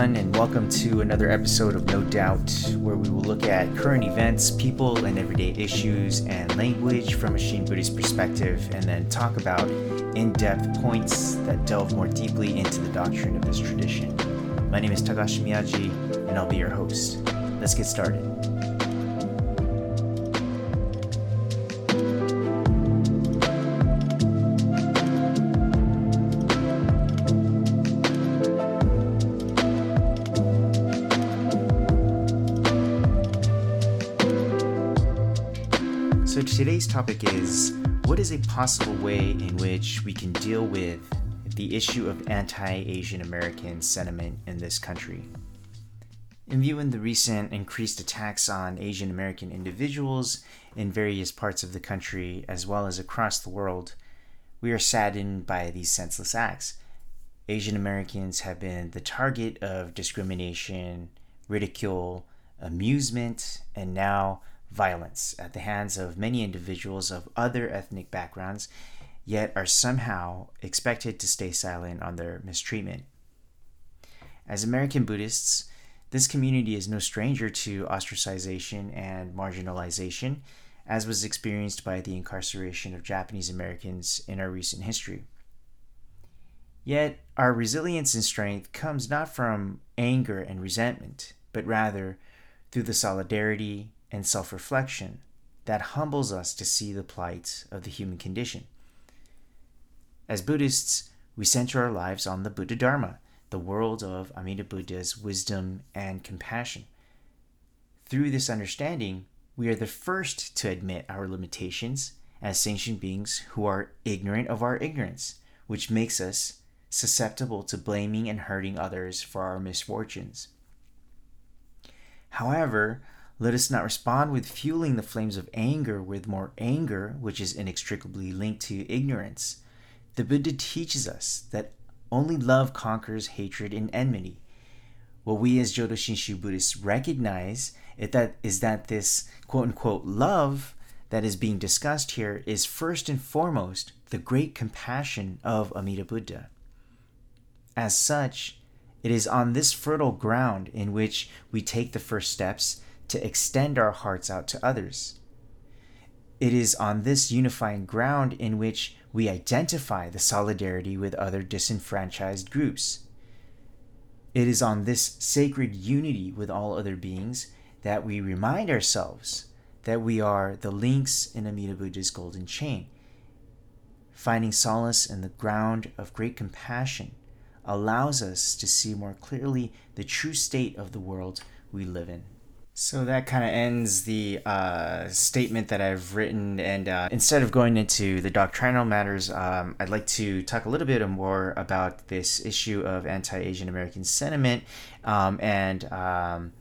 everyone, and welcome to another episode of No Doubt, where we will look at current events, people, and everyday issues, and language from a Shin Buddhist perspective, and then talk about in depth points that delve more deeply into the doctrine of this tradition. My name is Takashi Miyaji, and I'll be your host. Let's get started. Topic is what is a possible way in which we can deal with the issue of anti Asian American sentiment in this country? In viewing the recent increased attacks on Asian American individuals in various parts of the country as well as across the world, we are saddened by these senseless acts. Asian Americans have been the target of discrimination, ridicule, amusement, and now violence at the hands of many individuals of other ethnic backgrounds, yet are somehow expected to stay silent on their mistreatment. As American Buddhists, this community is no stranger to ostracization and marginalization, as was experienced by the incarceration of Japanese Americans in our recent history. Yet, our resilience and strength comes not from anger and resentment, but rather through the solidarity, and self reflection that humbles us to see the plight of the human condition. As Buddhists, we center our lives on the Buddha Dharma, the world of Amida Buddha's wisdom and compassion. Through this understanding, we are the first to admit our limitations as sentient beings who are ignorant of our ignorance, which makes us susceptible to blaming and hurting others for our misfortunes. However, let us not respond with fueling the flames of anger with more anger, which is inextricably linked to ignorance. The Buddha teaches us that only love conquers hatred and enmity. What we as Jodo Shinshu Buddhists recognize is that, is that this quote unquote love that is being discussed here is first and foremost the great compassion of Amida Buddha. As such, it is on this fertile ground in which we take the first steps to extend our hearts out to others. It is on this unifying ground in which we identify the solidarity with other disenfranchised groups. It is on this sacred unity with all other beings that we remind ourselves that we are the links in Amida Buddha's golden chain. Finding solace in the ground of great compassion allows us to see more clearly the true state of the world we live in. So that kind of ends the uh, statement that I've written. And uh, instead of going into the doctrinal matters, um, I'd like to talk a little bit more about this issue of anti Asian American sentiment um, and. Um,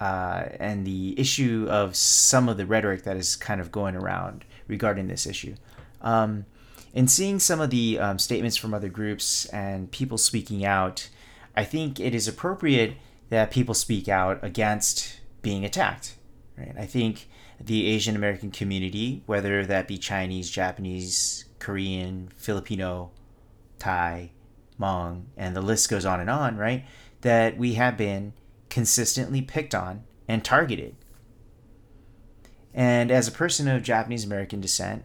uh, and the issue of some of the rhetoric that is kind of going around regarding this issue. Um, in seeing some of the um, statements from other groups and people speaking out, I think it is appropriate that people speak out against being attacked. Right? I think the Asian American community, whether that be Chinese, Japanese, Korean, Filipino, Thai, Hmong, and the list goes on and on, right? That we have been consistently picked on and targeted. And as a person of Japanese American descent,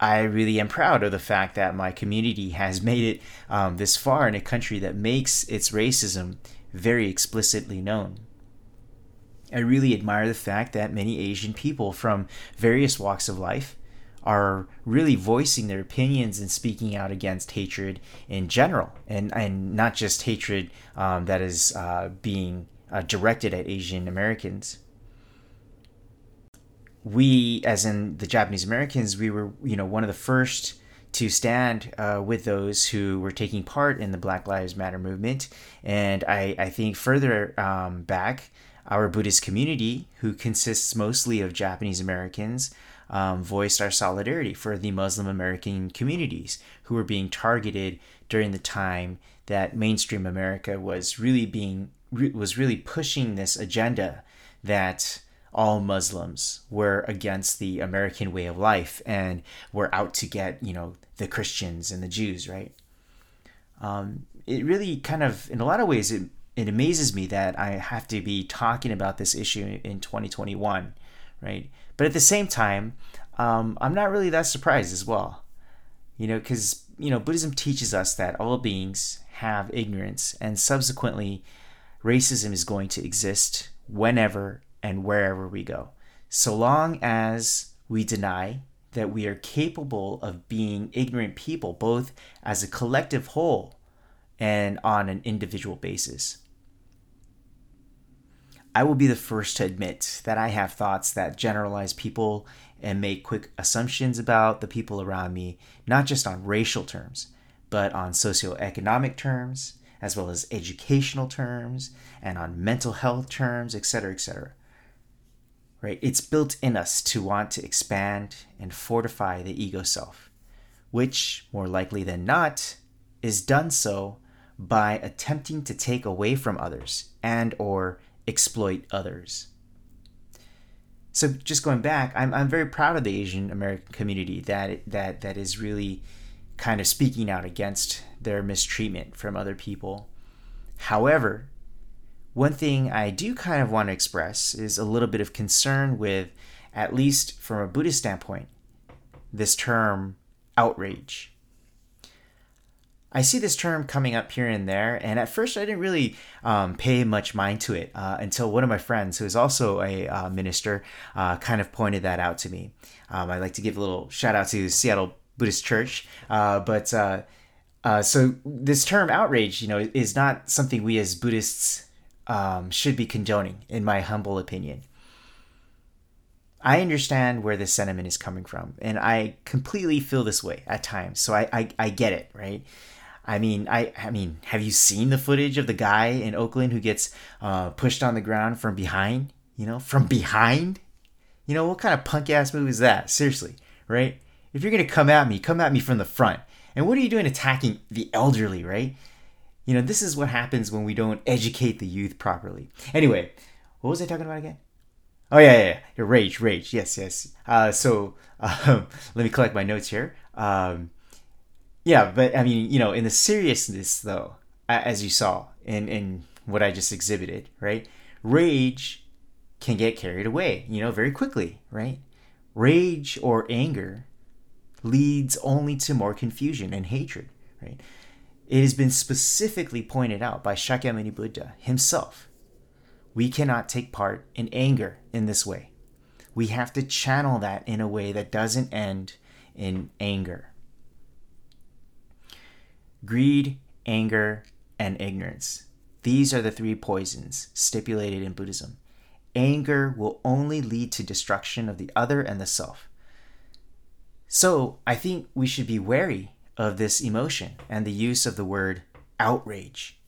I really am proud of the fact that my community has made it um, this far in a country that makes its racism very explicitly known. I really admire the fact that many Asian people from various walks of life are really voicing their opinions and speaking out against hatred in general, and, and not just hatred um, that is uh, being uh, directed at Asian Americans. We, as in the Japanese Americans, we were, you know, one of the first to stand uh, with those who were taking part in the Black Lives Matter movement. And I, I think further um, back, our Buddhist community, who consists mostly of Japanese Americans, um, voiced our solidarity for the Muslim American communities who were being targeted during the time that mainstream America was really being was really pushing this agenda that all Muslims were against the American way of life and were out to get you know the Christians and the Jews, right? Um, it really kind of, in a lot of ways, it it amazes me that I have to be talking about this issue in 2021, right? But at the same time, um, I'm not really that surprised as well, you know, because you know Buddhism teaches us that all beings have ignorance, and subsequently, racism is going to exist whenever and wherever we go, so long as we deny that we are capable of being ignorant people, both as a collective whole and on an individual basis. I will be the first to admit that I have thoughts that generalize people and make quick assumptions about the people around me, not just on racial terms, but on socioeconomic terms, as well as educational terms, and on mental health terms, etc., etc right? It's built in us to want to expand and fortify the ego self, which, more likely than not, is done so by attempting to take away from others and or exploit others. So just going back, I'm, I'm very proud of the Asian American community that that that is really kind of speaking out against their mistreatment from other people. However, one thing I do kind of want to express is a little bit of concern with, at least from a Buddhist standpoint, this term outrage. I see this term coming up here and there, and at first I didn't really um, pay much mind to it uh, until one of my friends, who is also a uh, minister, uh, kind of pointed that out to me. Um, I'd like to give a little shout out to Seattle Buddhist Church, uh, but uh, uh, so this term outrage, you know, is not something we as Buddhists um, should be condoning, in my humble opinion. I understand where this sentiment is coming from, and I completely feel this way at times. So I, I, I get it, right? I mean, I, I mean, have you seen the footage of the guy in Oakland who gets uh, pushed on the ground from behind? You know, from behind. You know what kind of punk ass move is that? Seriously, right? If you're gonna come at me, come at me from the front. And what are you doing attacking the elderly, right? You know, this is what happens when we don't educate the youth properly. Anyway, what was I talking about again? Oh yeah, yeah, yeah. rage, rage. Yes, yes. Uh, so um, let me collect my notes here. Um, yeah, but I mean, you know, in the seriousness though, as you saw in in what I just exhibited, right? Rage can get carried away, you know, very quickly, right? Rage or anger leads only to more confusion and hatred, right? It has been specifically pointed out by Shakyamuni Buddha himself. We cannot take part in anger in this way. We have to channel that in a way that doesn't end in anger. Greed, anger, and ignorance. These are the three poisons stipulated in Buddhism. Anger will only lead to destruction of the other and the self. So I think we should be wary of this emotion and the use of the word outrage.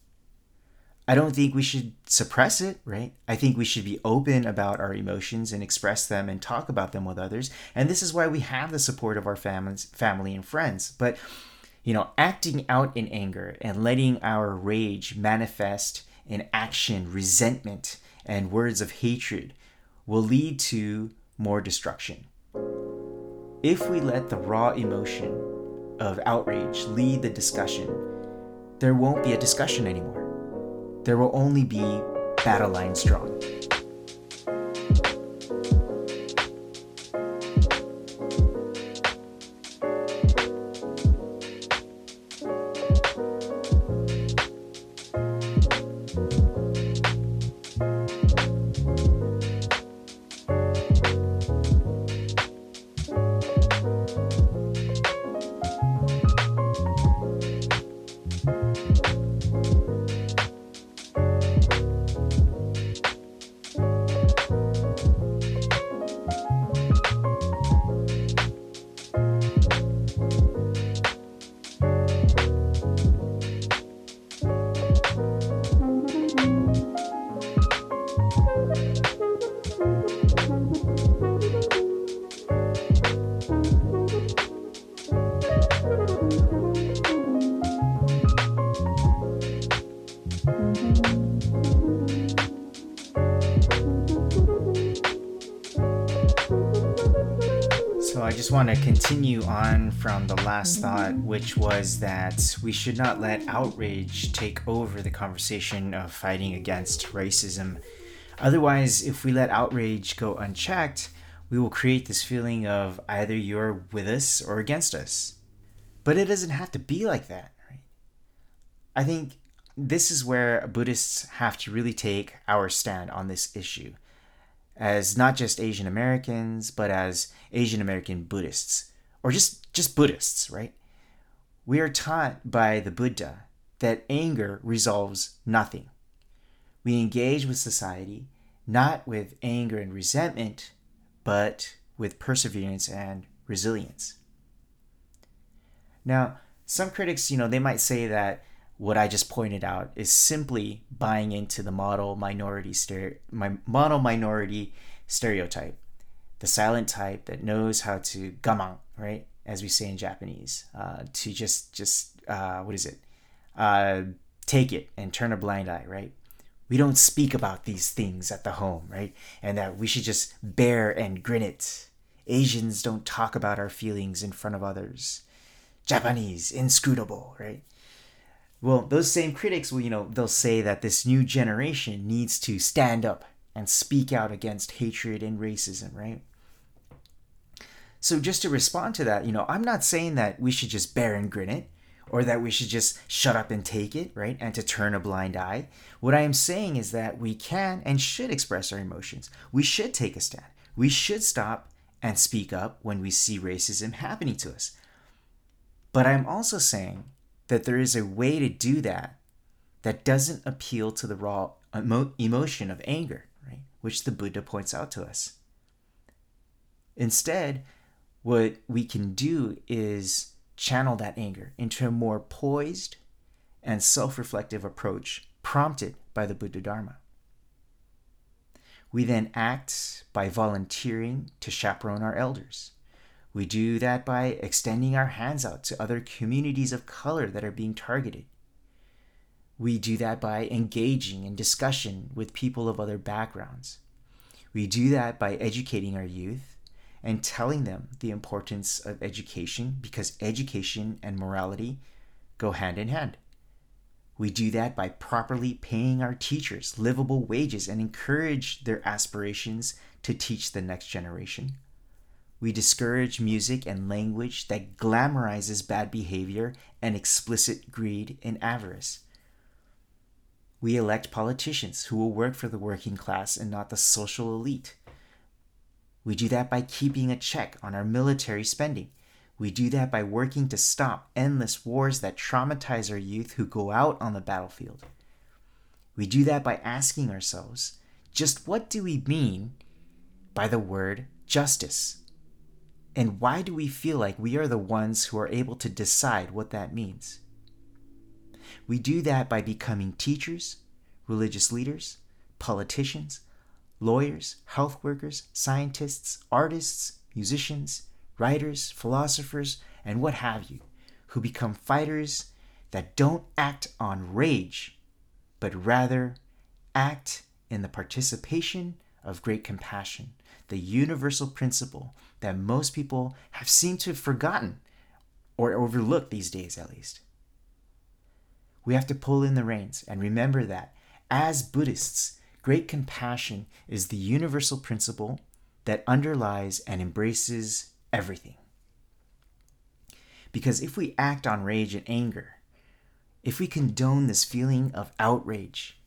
I don't think we should suppress it, right? I think we should be open about our emotions and express them and talk about them with others. And this is why we have the support of our families, family and friends. But, you know, acting out in anger and letting our rage manifest in action, resentment, and words of hatred will lead to more destruction. If we let the raw emotion of outrage lead the discussion, there won't be a discussion anymore. There will only be battle lines strong. So I just want to continue on from the last thought, which was that we should not let outrage take over the conversation of fighting against racism. Otherwise, if we let outrage go unchecked, we will create this feeling of either you're with us or against us. But it doesn't have to be like that. Right? I think this is where Buddhists have to really take our stand on this issue as not just Asian Americans, but as Asian American Buddhists, or just, just Buddhists, right? We are taught by the Buddha that anger resolves nothing. We engage with society not with anger and resentment, but with perseverance and resilience. Now, some critics, you know, they might say that what I just pointed out is simply buying into the model minority stere- my model minority stereotype, the silent type that knows how to gaman, right, as we say in Japanese, uh, to just just uh, what is it, uh, take it and turn a blind eye, right? We don't speak about these things at the home, right? And that we should just bear and grin it. Asians don't talk about our feelings in front of others. Japanese, inscrutable, right? Well, those same critics will, you know, they'll say that this new generation needs to stand up and speak out against hatred and racism, right? So just to respond to that, you know, I'm not saying that we should just bear and grin it or that we should just shut up and take it, right? And to turn a blind eye. What I am saying is that we can and should express our emotions. We should take a stand. We should stop and speak up when we see racism happening to us. But I'm also saying that there is a way to do that that doesn't appeal to the raw emo- emotion of anger, right? Which the Buddha points out to us. Instead, what we can do is channel that anger into a more poised and self reflective approach prompted by the Buddha Dharma. We then act by volunteering to chaperone our elders we do that by extending our hands out to other communities of color that are being targeted. We do that by engaging in discussion with people of other backgrounds. We do that by educating our youth and telling them the importance of education because education and morality go hand in hand. We do that by properly paying our teachers livable wages and encourage their aspirations to teach the next generation. We discourage music and language that glamorizes bad behavior and explicit greed and avarice. We elect politicians who will work for the working class and not the social elite. We do that by keeping a check on our military spending. We do that by working to stop endless wars that traumatize our youth who go out on the battlefield. We do that by asking ourselves just what do we mean by the word justice? And why do we feel like we are the ones who are able to decide what that means? We do that by becoming teachers, religious leaders, politicians, lawyers, health workers, scientists, artists, musicians, writers, philosophers, and what have you, who become fighters that don't act on rage, but rather act in the participation of great compassion, the universal principle that most people have seemed to have forgotten or overlooked these days, at least. We have to pull in the reins and remember that as Buddhists, great compassion is the universal principle that underlies and embraces everything. Because if we act on rage and anger, if we condone this feeling of outrage,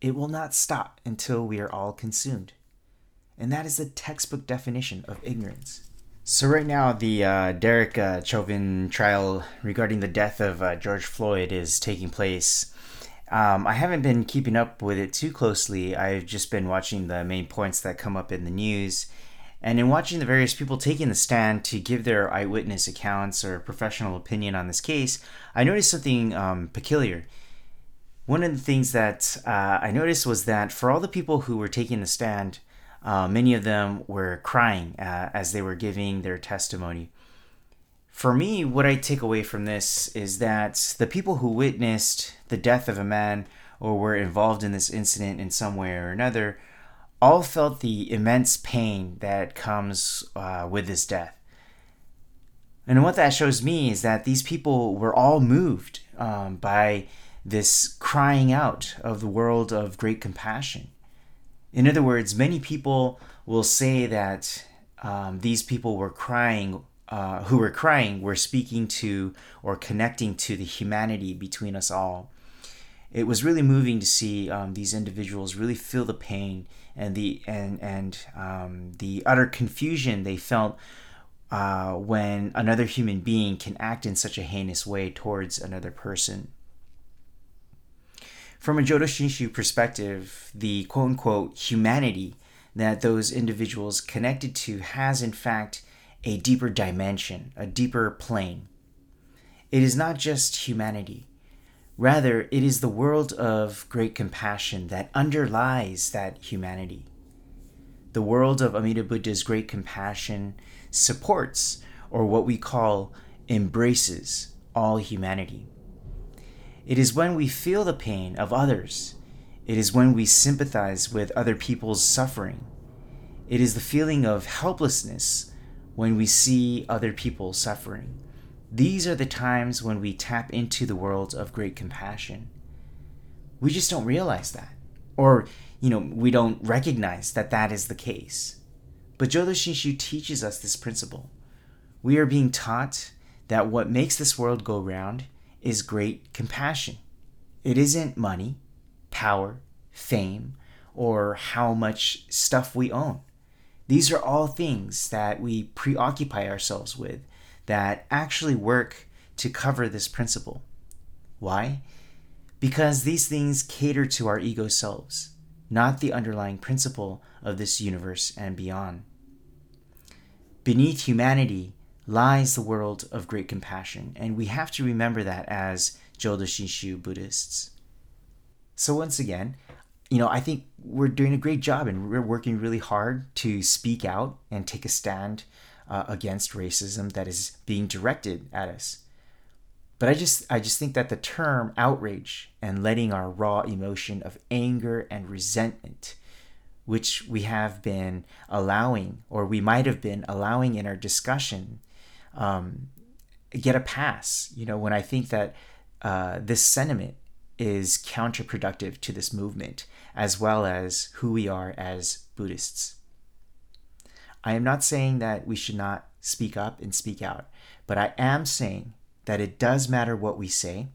it will not stop until we are all consumed. And that is the textbook definition of ignorance. So, right now, the uh, Derek uh, Chauvin trial regarding the death of uh, George Floyd is taking place. Um, I haven't been keeping up with it too closely. I've just been watching the main points that come up in the news. And in watching the various people taking the stand to give their eyewitness accounts or professional opinion on this case, I noticed something um, peculiar. One of the things that uh, I noticed was that for all the people who were taking the stand, uh, many of them were crying uh, as they were giving their testimony. For me, what I take away from this is that the people who witnessed the death of a man or were involved in this incident in some way or another all felt the immense pain that comes uh, with this death. And what that shows me is that these people were all moved um, by this crying out of the world of great compassion. In other words, many people will say that um, these people were crying, uh, who were crying, were speaking to or connecting to the humanity between us all. It was really moving to see um, these individuals really feel the pain and the and and um, the utter confusion they felt uh, when another human being can act in such a heinous way towards another person. From a Jodo Shinshu perspective, the quote unquote humanity that those individuals connected to has, in fact, a deeper dimension, a deeper plane. It is not just humanity. Rather, it is the world of great compassion that underlies that humanity. The world of Amida Buddha's great compassion supports, or what we call embraces, all humanity. It is when we feel the pain of others it is when we sympathize with other people's suffering. It is the feeling of helplessness when we see other people suffering. These are the times when we tap into the world of great compassion. We just don't realize that. Or, you know, we don't recognize that that is the case. But Jodo Shinshu teaches us this principle. We are being taught that what makes this world go round is great compassion. It isn't money, power, fame, or how much stuff we own. These are all things that we preoccupy ourselves with that actually work to cover this principle. Why? Because these things cater to our ego selves, not the underlying principle of this universe and beyond. Beneath humanity lies the world of great compassion, and we have to remember that as Jodo Shinshu Buddhists. So once again, you know, I think we're doing a great job and we're working really hard to speak out and take a stand uh, against racism that is being directed at us. But I just I just think that the term outrage and letting our raw emotion of anger and resentment which we have been allowing or we might have been allowing in our discussion um, get a pass. You know, when I think that uh, this sentiment is counterproductive to this movement, as well as who we are as Buddhists. I am not saying that we should not speak up and speak out, but I am saying that it does matter what we say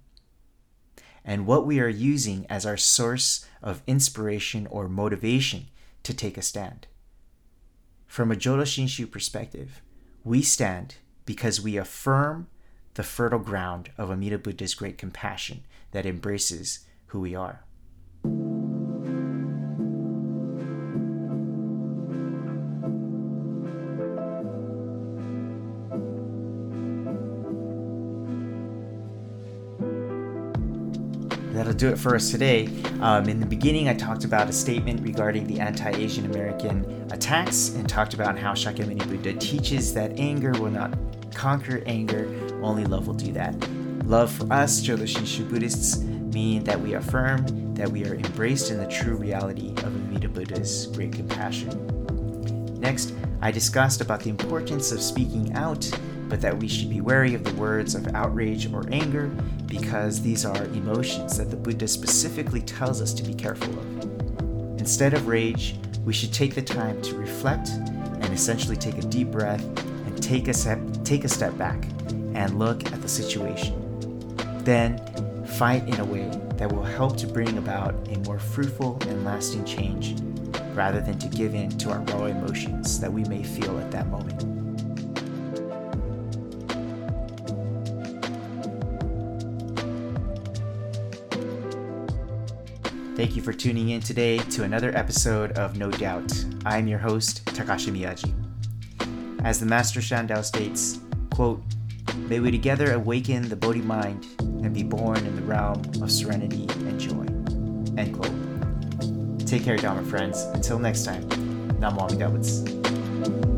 and what we are using as our source of inspiration or motivation to take a stand. From a Jodo Shinshu perspective, we stand because we affirm the fertile ground of Amida Buddha's great compassion that embraces who we are. that'll do it for us today. Um, in the beginning, I talked about a statement regarding the anti Asian American attacks and talked about how Shakyamuni Buddha teaches that anger will not conquer anger, only love will do that. Love for us, Jodo Shinshu Buddhists, mean that we affirm that we are embraced in the true reality of Amida Buddha's great compassion. Next, I discussed about the importance of speaking out, but that we should be wary of the words of outrage or anger because these are emotions that the Buddha specifically tells us to be careful of. Instead of rage, we should take the time to reflect and essentially take a deep breath take a step, take a step back and look at the situation. Then, fight in a way that will help to bring about a more fruitful and lasting change rather than to give in to our raw emotions that we may feel at that moment. Thank you for tuning in today to another episode of No Doubt. I'm your host, Takashi Miyaji. As the Master Shandao states, quote, May we together awaken the Bodhi mind and be born in the realm of serenity and joy. End quote. Take care, Dharma friends. Until next time, Namo Amida Butsu.